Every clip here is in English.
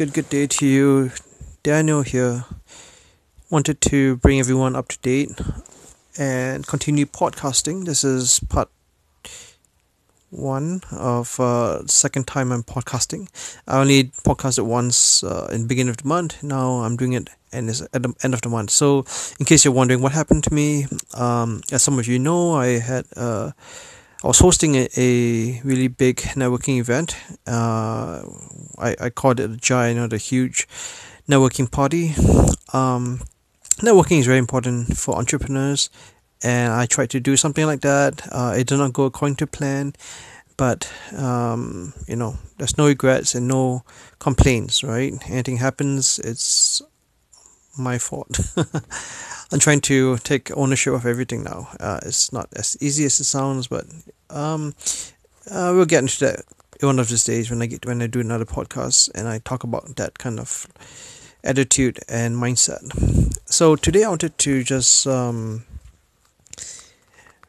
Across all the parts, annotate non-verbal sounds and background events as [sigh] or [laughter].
good, good day to you. Daniel here. Wanted to bring everyone up to date and continue podcasting. This is part one of uh, second time I'm podcasting. I only podcasted once uh, in beginning of the month. Now I'm doing it and it's at the end of the month. So, in case you're wondering what happened to me, um, as some of you know, I had uh, I was hosting a, a really big networking event. Uh, I, I called it a giant or huge networking party. Um, networking is very important for entrepreneurs, and I tried to do something like that. Uh, it did not go according to plan, but um, you know, there's no regrets and no complaints. Right? Anything happens, it's my fault. [laughs] I'm trying to take ownership of everything now. Uh, it's not as easy as it sounds, but um, uh, we'll get into that one of these days when I get when I do another podcast and I talk about that kind of attitude and mindset. So today I wanted to just um,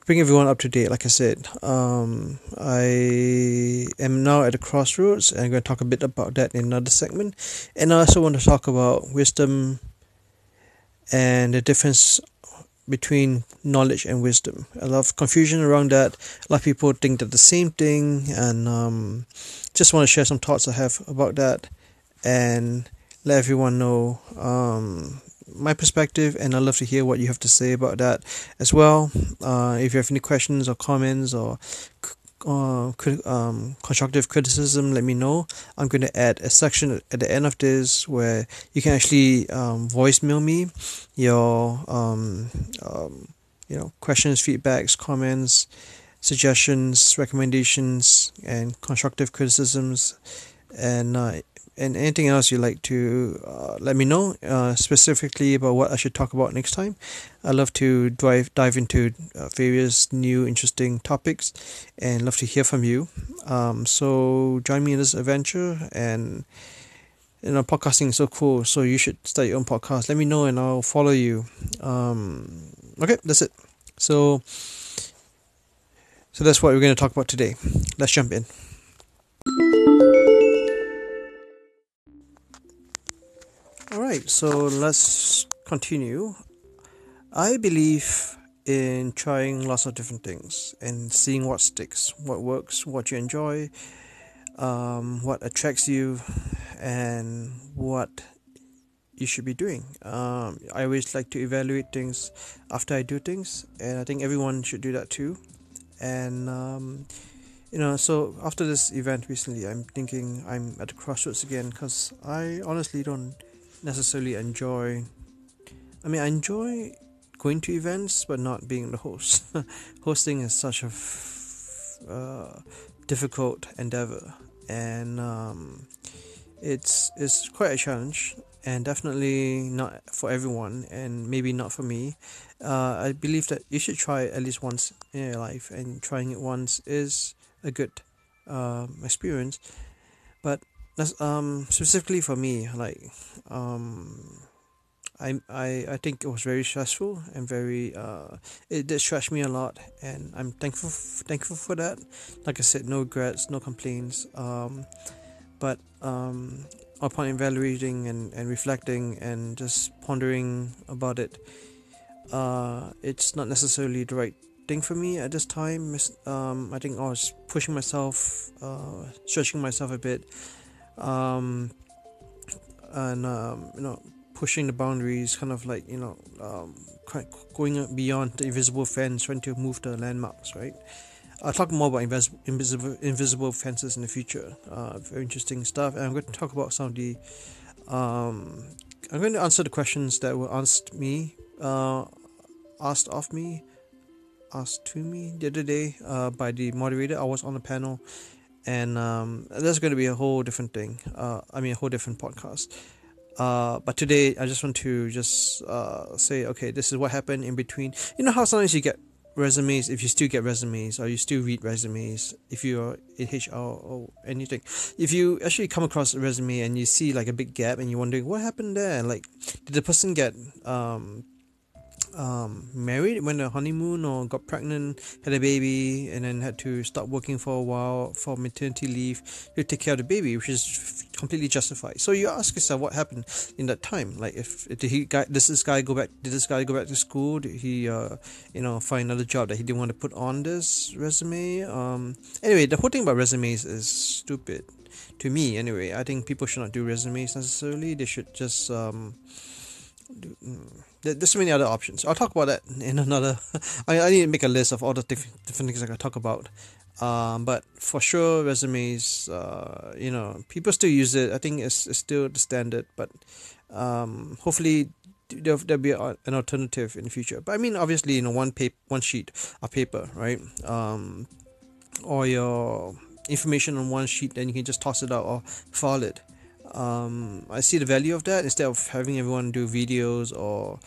bring everyone up to date. Like I said, um, I am now at a crossroads, and I'm going to talk a bit about that in another segment. And I also want to talk about wisdom and the difference between knowledge and wisdom. A lot of confusion around that. A lot of people think that the same thing, and um, just want to share some thoughts I have about that and let everyone know um, my perspective. And I'd love to hear what you have to say about that as well. Uh, if you have any questions or comments or uh, um, constructive criticism, let me know. I'm going to add a section at the end of this where you can actually um, voicemail me your um, um, you know questions, feedbacks, comments, suggestions, recommendations, and constructive criticisms, and uh, and anything else you'd like to uh, let me know uh, specifically about what I should talk about next time. I love to dive dive into uh, various new interesting topics and love to hear from you. Um, so join me in this adventure and you know podcasting is so cool. So you should start your own podcast. Let me know and I'll follow you. Um, okay, that's it. So so that's what we're going to talk about today. Let's jump in. Right, so let's continue. I believe in trying lots of different things and seeing what sticks, what works, what you enjoy, um, what attracts you, and what you should be doing. Um, I always like to evaluate things after I do things, and I think everyone should do that too. And um, you know, so after this event recently, I'm thinking I'm at the crossroads again because I honestly don't necessarily enjoy. I mean, I enjoy going to events, but not being the host. [laughs] Hosting is such a f- uh, difficult endeavor, and um, it's it's quite a challenge, and definitely not for everyone, and maybe not for me. Uh, I believe that you should try at least once in your life, and trying it once is a good uh, experience. But that's um specifically for me like um I, I I think it was very stressful and very uh it did stretch me a lot and I'm thankful thankful for that. Like I said no regrets no complaints um but um upon evaluating and, and reflecting and just pondering about it uh it's not necessarily the right thing for me at this time. Um I think I was pushing myself uh stretching myself a bit um, and um, you know pushing the boundaries, kind of like you know um, going beyond the invisible fence, trying to move the landmarks, right? I'll talk more about invis- invisible invisible fences in the future. Uh, very interesting stuff, and I'm going to talk about some of the. Um, I'm going to answer the questions that were asked me, uh, asked of me, asked to me the other day uh, by the moderator. I was on the panel and um, that's going to be a whole different thing. Uh, I mean, a whole different podcast. Uh, but today, I just want to just uh, say, okay, this is what happened in between. You know how sometimes you get resumes, if you still get resumes, or you still read resumes, if you're in HR or anything. If you actually come across a resume and you see like a big gap and you're wondering what happened there, like, did the person get um, um, married, went on honeymoon, or got pregnant, had a baby, and then had to stop working for a while for maternity leave to take care of the baby, which is completely justified. So you ask yourself, what happened in that time? Like, if did he guy, does this guy go back? Did this guy go back to school? Did he, uh, you know, find another job that he didn't want to put on this resume? Um, anyway, the whole thing about resumes is stupid to me. Anyway, I think people should not do resumes necessarily. They should just um, do, mm, there's so many other options. I'll talk about that in another. [laughs] I, I need to make a list of all the different, different things I can talk about. Um, but for sure, resumes, uh, you know, people still use it. I think it's, it's still the standard, but um, hopefully there'll, there'll be a, an alternative in the future. But I mean, obviously, you know, one paper, one sheet of paper, right? Um, or your information on one sheet, then you can just toss it out or file it um, I see the value of that instead of having everyone do videos or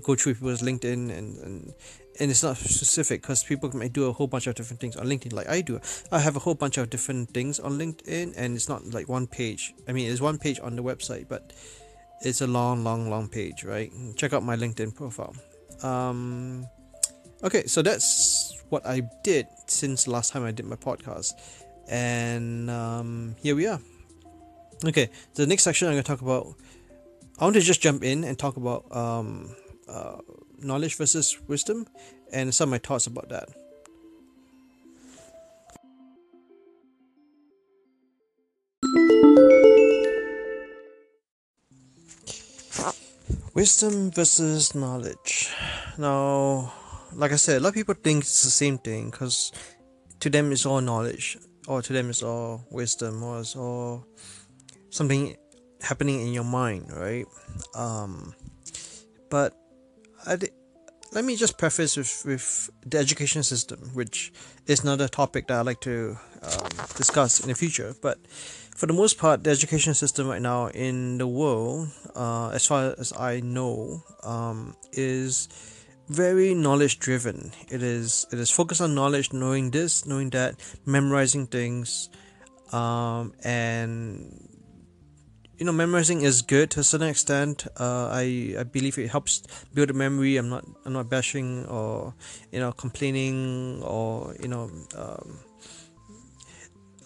go through people's LinkedIn and, and and it's not specific because people might do a whole bunch of different things on LinkedIn like I do. I have a whole bunch of different things on LinkedIn and it's not like one page. I mean, it's one page on the website, but it's a long, long, long page, right? Check out my LinkedIn profile. Um, okay, so that's what I did since last time I did my podcast, and um, here we are. Okay, the next section I'm going to talk about. I want to just jump in and talk about um, uh, knowledge versus wisdom and some of my thoughts about that. Wisdom versus knowledge. Now, like I said, a lot of people think it's the same thing because to them it's all knowledge, or to them it's all wisdom, or it's all something happening in your mind, right? Um, but I, let me just preface with, with the education system, which is another topic that I'd like to um, discuss in the future. But for the most part, the education system right now in the world, uh, as far as I know, um, is very knowledge driven. It is it is focused on knowledge, knowing this, knowing that, memorizing things, um, and you know memorizing is good to a certain extent. Uh, I, I believe it helps build a memory. I'm not i'm not bashing or you know complaining or you know um,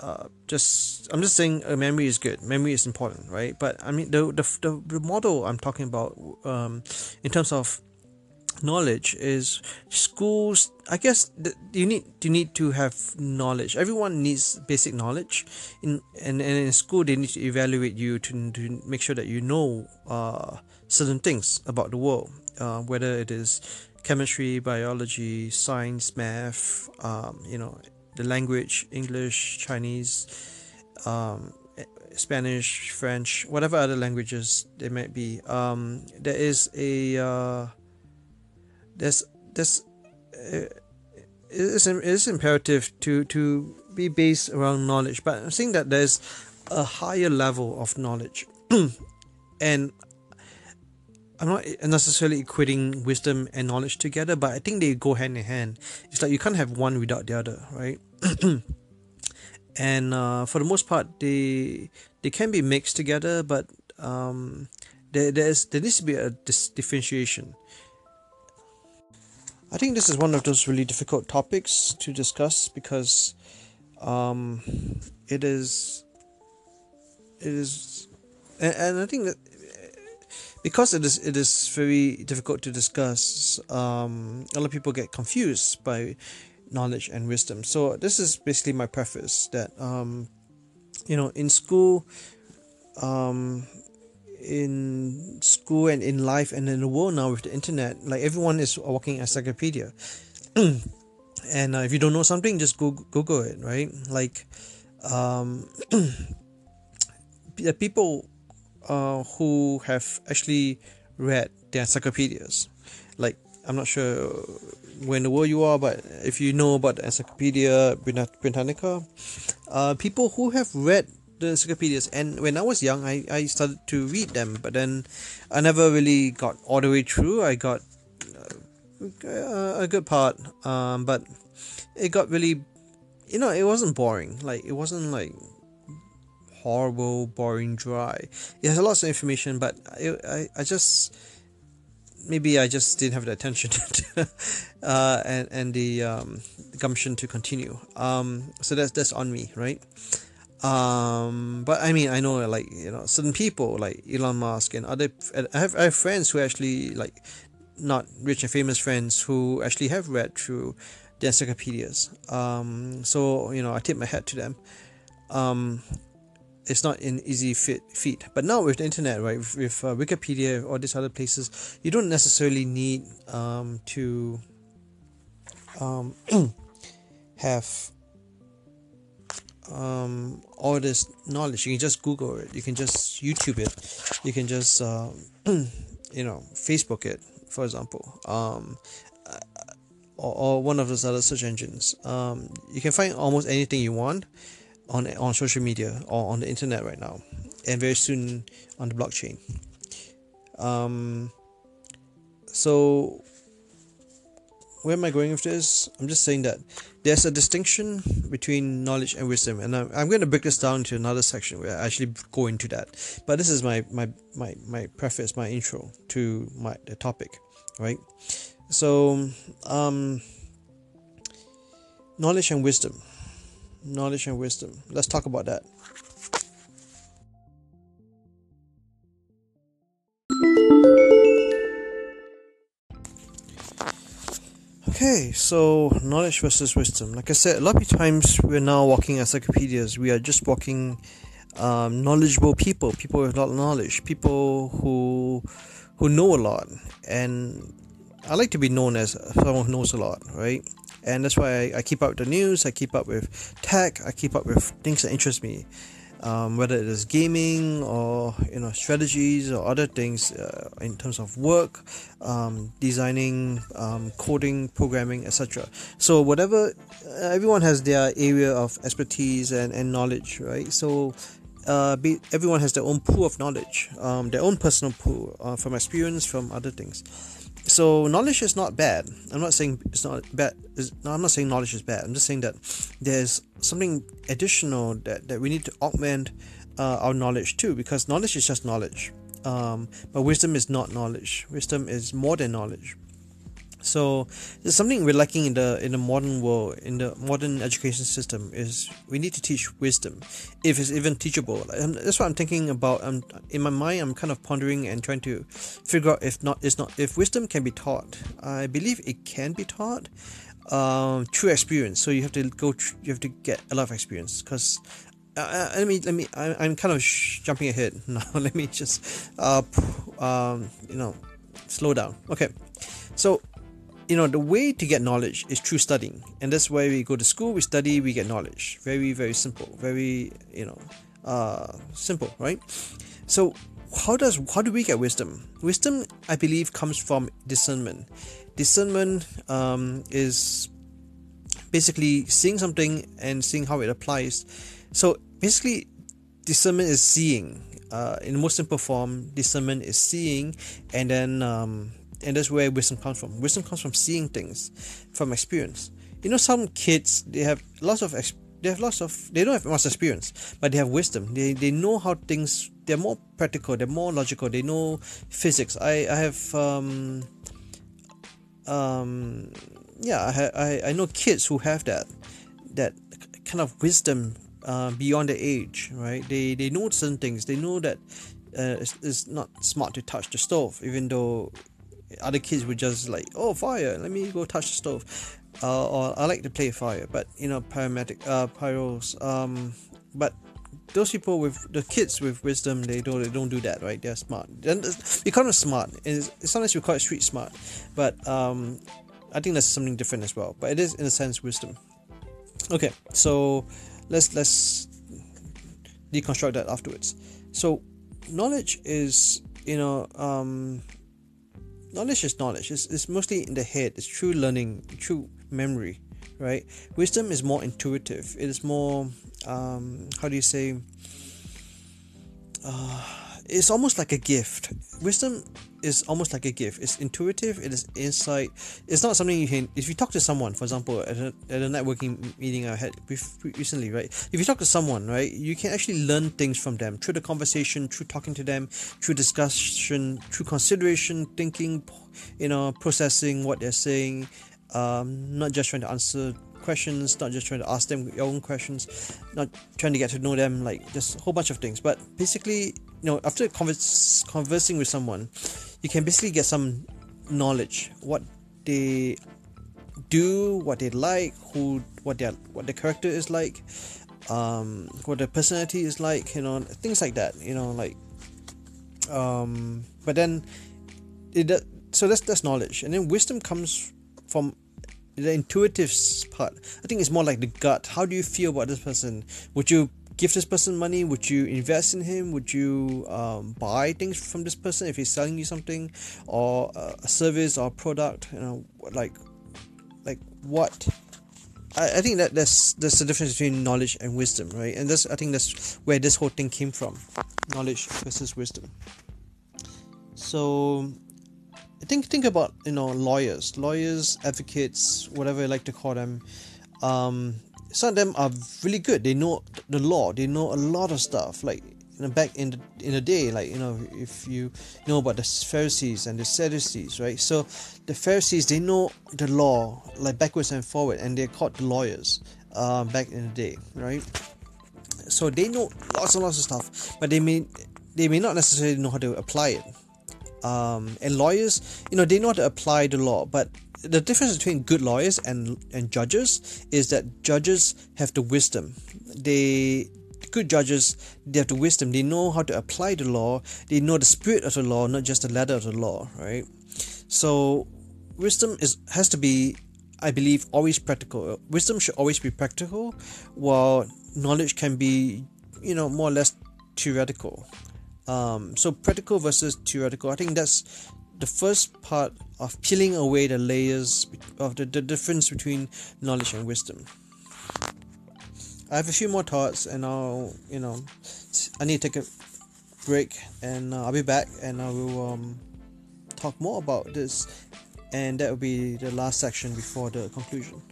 uh, just i'm just saying a memory is good. Memory is important right? But i mean the the, the, the model i'm talking about um, in terms of knowledge is schools i guess you need you need to have knowledge. Everyone needs basic knowledge. In and, and in school they need to evaluate you to, to make sure that you know uh, certain things about the world. Uh, whether it is chemistry biology science math um, you know the language english chinese um, spanish french whatever other languages there might be. Um, there is a uh, there's there's uh, it's, it's imperative to to be based around knowledge but i'm saying that there's a higher level of knowledge. [clears throat] And i'm not necessarily equating wisdom and knowledge together but i think they go hand in hand. It's like you can't have one without the other right? [clears throat] And uh, for the most part they they can be mixed together but um, there, there's there needs to be a dis- differentiation I think this is one of those really difficult topics to discuss because um, it is it is and, and I think that because it is it is very difficult to discuss um, a lot of people get confused by knowledge and wisdom. So this is basically my preface that um, you know in school um, in school and in life and in the world now with the internet like everyone is walking encyclopedia [clears throat] and uh, if you don't know something just go google it right? Like um [clears throat] the people uh, who have actually read the encyclopedias like i'm not sure where in the world you are but if you know about the encyclopedia britannica uh, people who have read the encyclopedias and when i was young I, I started to read them but then i never really got all the way through i got uh, a good part um, but it got really you know it wasn't boring like it wasn't like horrible boring dry it has a lots of information but I, I, just maybe I just didn't have the attention [laughs] uh, and and the, um, gumption to continue. Um, so that's that's on me, right? Um, but I mean, I know like you know certain people like Elon Musk and other. I have I have friends who actually like not rich and famous friends who actually have read through the encyclopedias. Um, so you know, I tip my hat to them. Um, it's not an easy fit feat. But now with the internet, right, with, with uh, Wikipedia or these other places, you don't necessarily need um, to um, [clears throat] have um, all this knowledge. You can just Google it. You can just YouTube it. You can just uh, [clears throat] you know Facebook it, for example, um, uh, or, or one of those other search engines. Um, you can find almost anything you want on on social media or on the internet right now, and very soon on the blockchain. Um, so where am I going with this? I'm just saying that there's a distinction between knowledge and wisdom, and I'm, I'm going to break this down into another section where I actually go into that. But this is my my my my preface, my intro to my the topic, right? So, um, knowledge and wisdom knowledge and wisdom. Let's talk about that. Okay, so knowledge versus wisdom. Like I said, a lot of times we're now walking encyclopedias. We are just walking um, knowledgeable people, people with a lot of knowledge, people who who know a lot. And I like to be known as someone who knows a lot, right? and that's why I, I, keep up with the news i keep up with tech i keep up with things that interest me um, whether it is gaming or you know strategies or other things uh, in terms of work um, designing um, coding programming etc so whatever uh, everyone has their area of expertise and, and knowledge right? So uh, be, everyone has their own pool of knowledge um, their own personal pool uh, from experience from other things so knowledge is not bad. I'm not saying it's not bad. It's, no, I'm not saying knowledge is bad. I'm just saying that there's something additional that, that we need to augment uh, our knowledge too, because knowledge is just knowledge. Um, but wisdom is not knowledge. Wisdom is more than knowledge. So there's something we're lacking in the in the modern world, in the modern education system, is we need to teach wisdom, if it's even teachable. And that's what I'm thinking about. I'm in my mind. I'm kind of pondering and trying to figure out if not, it's not if wisdom can be taught. I believe it can be taught um, through experience. So you have to go. You have to get a lot of experience because uh, uh let me let me I, am kind of sh- jumping ahead [laughs] now let me just uh um you know slow down okay so you know the way to get knowledge is through studying. And that's why we go to school we study we get knowledge. Very very simple. Very you know uh simple right? So how does how do we get wisdom? Wisdom i believe comes from discernment. Discernment um, is basically seeing something and seeing how it applies. So basically discernment is seeing. Uh, in the most simple form discernment is seeing and then um, and that's where wisdom comes from. Wisdom comes from seeing things from experience. You know some kids they have lots of they have lots of they don't have much experience but they have wisdom. They they know how things they're more practical they're more logical they know physics. I i have um um yeah i i, I know kids who have that that kind of wisdom uh, beyond their age right? They they know certain things. They know that uh, it's, it's not smart to touch the stove even though other kids would just like, oh, fire, let me go touch the stove. Uh, or I like to play fire, but you know, paramedic, uh, pyros. Um, but those people with the kids with wisdom, they don't they don't do that, right? They're smart. And we kind of smart. It's, sometimes we call it street smart, but um, I think that's something different as well. But it is in a sense wisdom. Okay, so let's let's deconstruct that afterwards. So knowledge is you know um knowledge is knowledge. It's, it's mostly in the head. It's true learning, true memory, right? Wisdom is more intuitive. It is more, um, how do you say? Uh, it's almost like a gift. Wisdom is almost like a gift. It's intuitive. It is insight. It's not something you can. If you talk to someone, for example, at a, at a networking meeting I had recently, right? If you talk to someone, right, you can actually learn things from them through the conversation, through talking to them, through discussion, through consideration, thinking, you know processing what they're saying um, not just trying to answer questions not just trying to ask them your own questions not trying to get to know them like just a whole bunch of things but basically you know after converse, conversing with someone you can basically get some knowledge what they do what they like who what their what their character is like um what their personality is like you know things like that you know like um but then it so that's that's knowledge. And then wisdom comes from the intuitive part. I think it's more like the gut. How do you feel about this person? Would you give this person money? Would you invest in him? Would you um, buy things from this person if he's selling you something or a service or product? You know like like what? I, I think that there's there's a difference between knowledge and wisdom right? And that's I think that's where this whole thing came from. Knowledge versus wisdom. So think think about you know lawyers. Lawyers advocates whatever you like to call them um, some of them are really good. They know the law. They know a lot of stuff. Like you know, back in the in the day like you know if you know about the pharisees and the sadducees right? So the pharisees they know the law like backwards and forward and they're called the lawyers uh, back in the day right? So they know lots and lots of stuff but they may they may not necessarily know how to apply it. Um, and lawyers, you know, they know how to apply the law, but the difference between good lawyers and and judges is that judges have the wisdom. They good judges they have the wisdom. They know how to apply the law. They know the spirit of the law, not just the letter of the law, right? So wisdom is has to be I believe always practical. Wisdom should always be practical, while knowledge can be, you know, more or less theoretical. Um, so practical versus theoretical. I think that's the first part of peeling away the layers of the, the difference between knowledge and wisdom. I have a few more thoughts, and I'll you know I need to take a break, and uh, I'll be back, and I will um, talk more about this, and that will be the last section before the conclusion.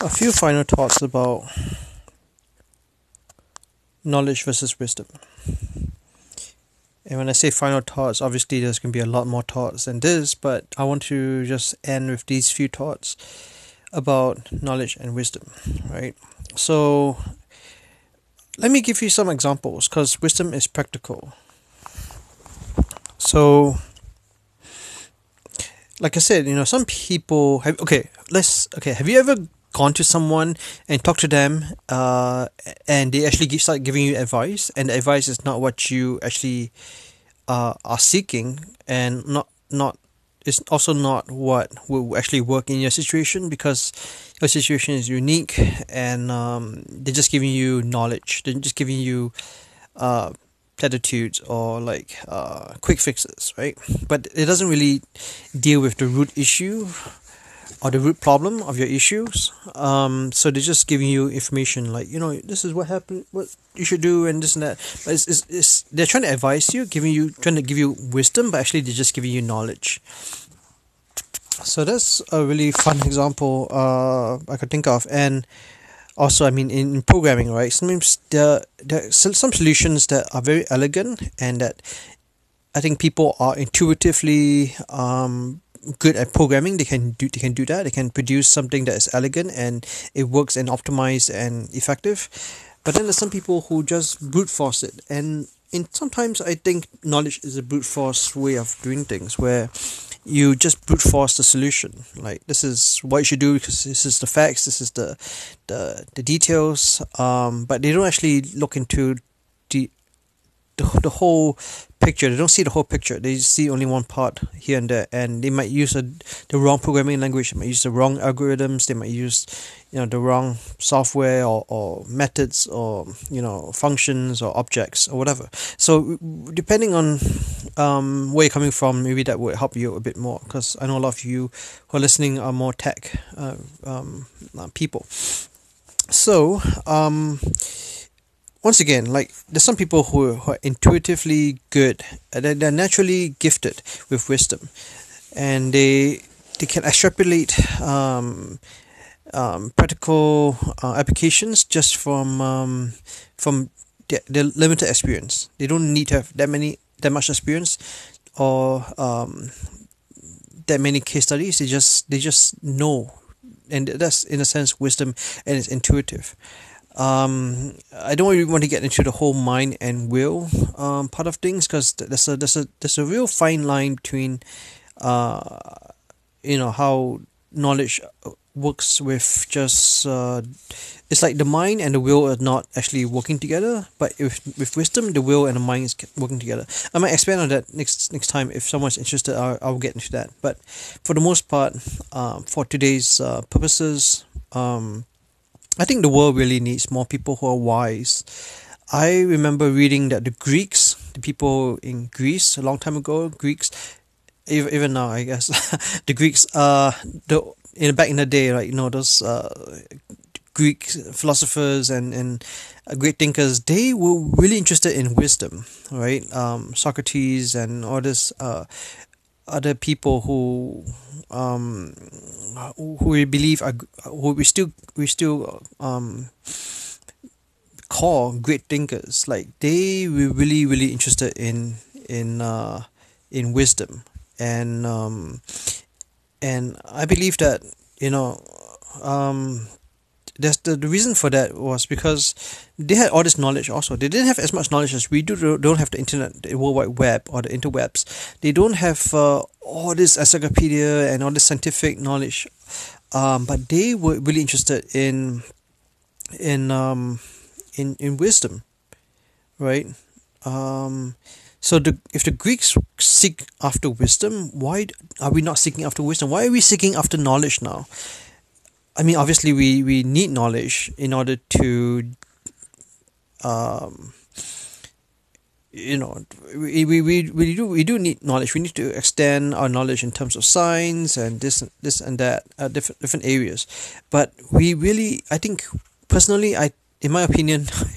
a few final thoughts about knowledge versus wisdom. And when I say final thoughts, obviously there's going to be a lot more thoughts than this, but I want to just end with these few thoughts about knowledge and wisdom, right? So let me give you some examples because wisdom is practical. So, like I said, you know, some people have okay. Let's okay. Have you ever gone to someone and talk to them uh, and they actually start giving you advice and the advice is not what you actually uh, are seeking and not not it's also not what will actually work in your situation because your situation is unique and um, they're just giving you knowledge. They're just giving you uh, platitudes or like uh, quick fixes right? But it doesn't really deal with the root issue or the root problem of your issues. Um, so they're just giving you information like you know this is what happened, what you should do, and this and that. But it's, it's, it's they're trying to advise you, giving you trying to give you wisdom, but actually they're just giving you knowledge. So that's a really fun example uh, I could think of, and also I mean in programming, right? Sometimes there there are some solutions that are very elegant and that I think people are intuitively um, good at programming they can do they can do that. They can produce something that is elegant and it works and optimized and effective. But then there's some people who just brute force it. And in sometimes i think knowledge is a brute force way of doing things where you just brute force the solution. Like this is what you should do because this is the facts this is the the, the details. Um, but they don't actually look into the the, the whole picture. They don't see the whole picture. They see only one part here and there. And they might use a, the wrong programming language. They might use the wrong algorithms. They might use you know the wrong software or, or methods or you know functions or objects or whatever. So depending on um, where you're coming from maybe that would help you a bit more. Because i know a lot of you who are listening are more tech uh, um, uh, people. So um, once again, like there's some people who, who are intuitively good, they're, they're naturally gifted with wisdom, and they they can extrapolate um, um, practical uh, applications just from um, from they're, they're limited experience. They don't need to have that many that much experience or um, that many case studies. They just they just know, and that's in a sense wisdom, and it's intuitive. Um, I don't really want to get into the whole mind and will um, part of things because there's a there's a there's a real fine line between, uh, you know how knowledge works with just uh, it's like the mind and the will are not actually working together but with with wisdom the will and the mind is working together. I might expand on that next next time if someone's interested i'll, I'll get into that. But for the most part um, for today's uh, purposes um, i think the world really needs more people who are wise i remember reading that the greeks the people in greece a long time ago greeks even, now i guess [laughs] the greeks uh the in back in the day, like you know those uh, Greek philosophers and and uh, great thinkers, they were really interested in wisdom, right? Um, Socrates and all this uh, other people who um, who we believe are who we still we still um, call great thinkers. Like they were really really interested in in uh, in wisdom and um, and I believe that you know um the, the reason for that was because they had all this knowledge also. They didn't have as much knowledge as we do. Don't have the internet the world wide web or the interwebs. They don't have uh, all this encyclopedia and all this scientific knowledge. Um, but they were really interested in in um, in in wisdom right? Um, so the if the Greeks seek after wisdom, why are we not seeking after wisdom? Why are we seeking after knowledge now? I mean, obviously, we, we need knowledge in order to, um, you know, we, we, we, we do we do need knowledge. We need to extend our knowledge in terms of science and this this and that, uh, different different areas. But we really, I think, personally, I in my opinion, [laughs]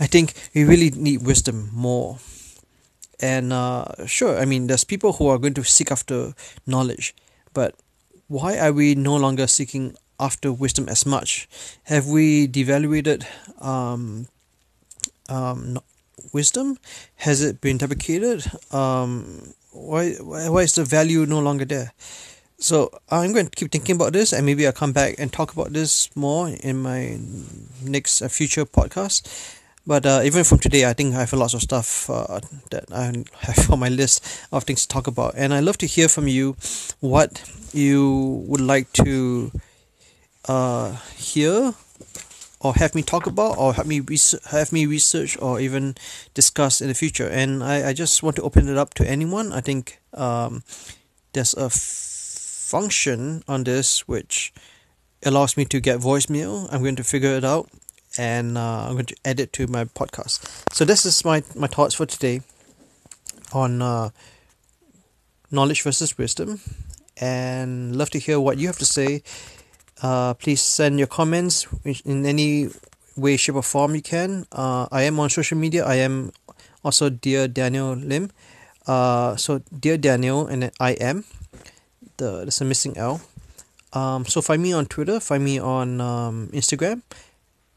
I think we really need wisdom more and uh, sure i mean there's people who are going to seek after knowledge but why are we no longer seeking after wisdom as much. Have we devaluated um, um, wisdom? Has it been deprecated? Um, why, why is the value no longer there? So i'm going to keep thinking about this and maybe i'll come back and talk about this more in my next uh, future podcast. But uh, even from today, I think I have lots of stuff uh, that I [laughs] have on my list of things to talk about, and I love to hear from you what you would like to uh, hear or have me talk about or have me research, have me research or even discuss in the future. And I, I just want to open it up to anyone. I think um, there's a f- function on this which allows me to get voicemail. I'm going to figure it out and uh, I'm going to add it to my podcast. So this is my my thoughts for today on uh, knowledge versus wisdom, and love to hear what you have to say. Uh, please send your comments in any way, shape, or form you can. Uh, I am on social media. I am also dear Daniel Lim. Uh, so dear Daniel, and I am. The there's a missing L. Um, so find me on Twitter. Find me on um, Instagram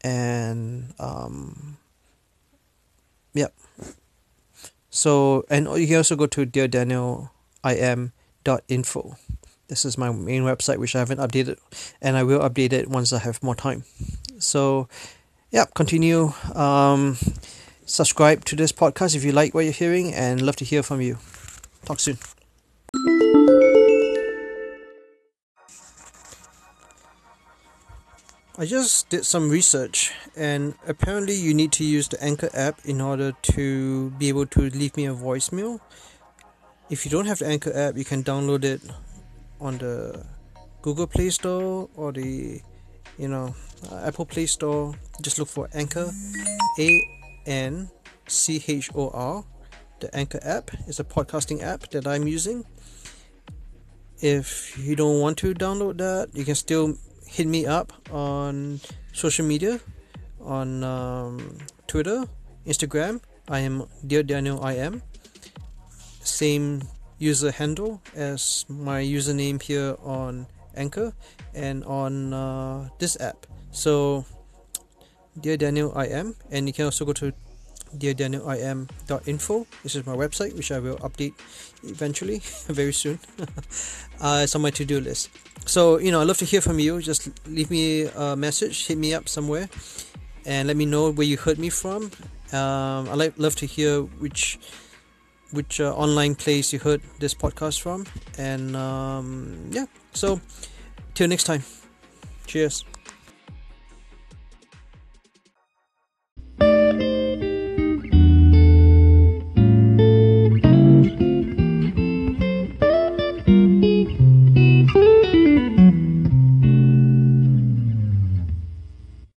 and um, yep. So and you can also go to dear Daniel I am dot info. This is my main website which I haven't updated and I will update it once I have more time. So yeah, continue um, subscribe to this podcast if you like what you're hearing and love to hear from you. Talk soon. I just did some research, and apparently, you need to use the Anchor app in order to be able to leave me a voicemail. If you don't have the Anchor app, you can download it on the Google Play Store or the you know Apple Play Store. Just look for Anchor, A N C H O R. The Anchor app is a podcasting app that I'm using. If you don't want to download that, you can still hit me up on social media on um, Twitter, Instagram. I am dear Daniel. I am same user handle as my username here on Anchor and on uh, this app. So, dear Daniel, I am, and you can also go to deardaniel.im.info. This is my website, which I will update eventually, [laughs] very soon. [laughs] uh, it's on my to-do list. So you know, I'd love to hear from you. Just leave me a message, hit me up somewhere, and let me know where you heard me from. Um, I'd like, love to hear which which uh, online place you heard this podcast from, and um, yeah. So till next time, cheers.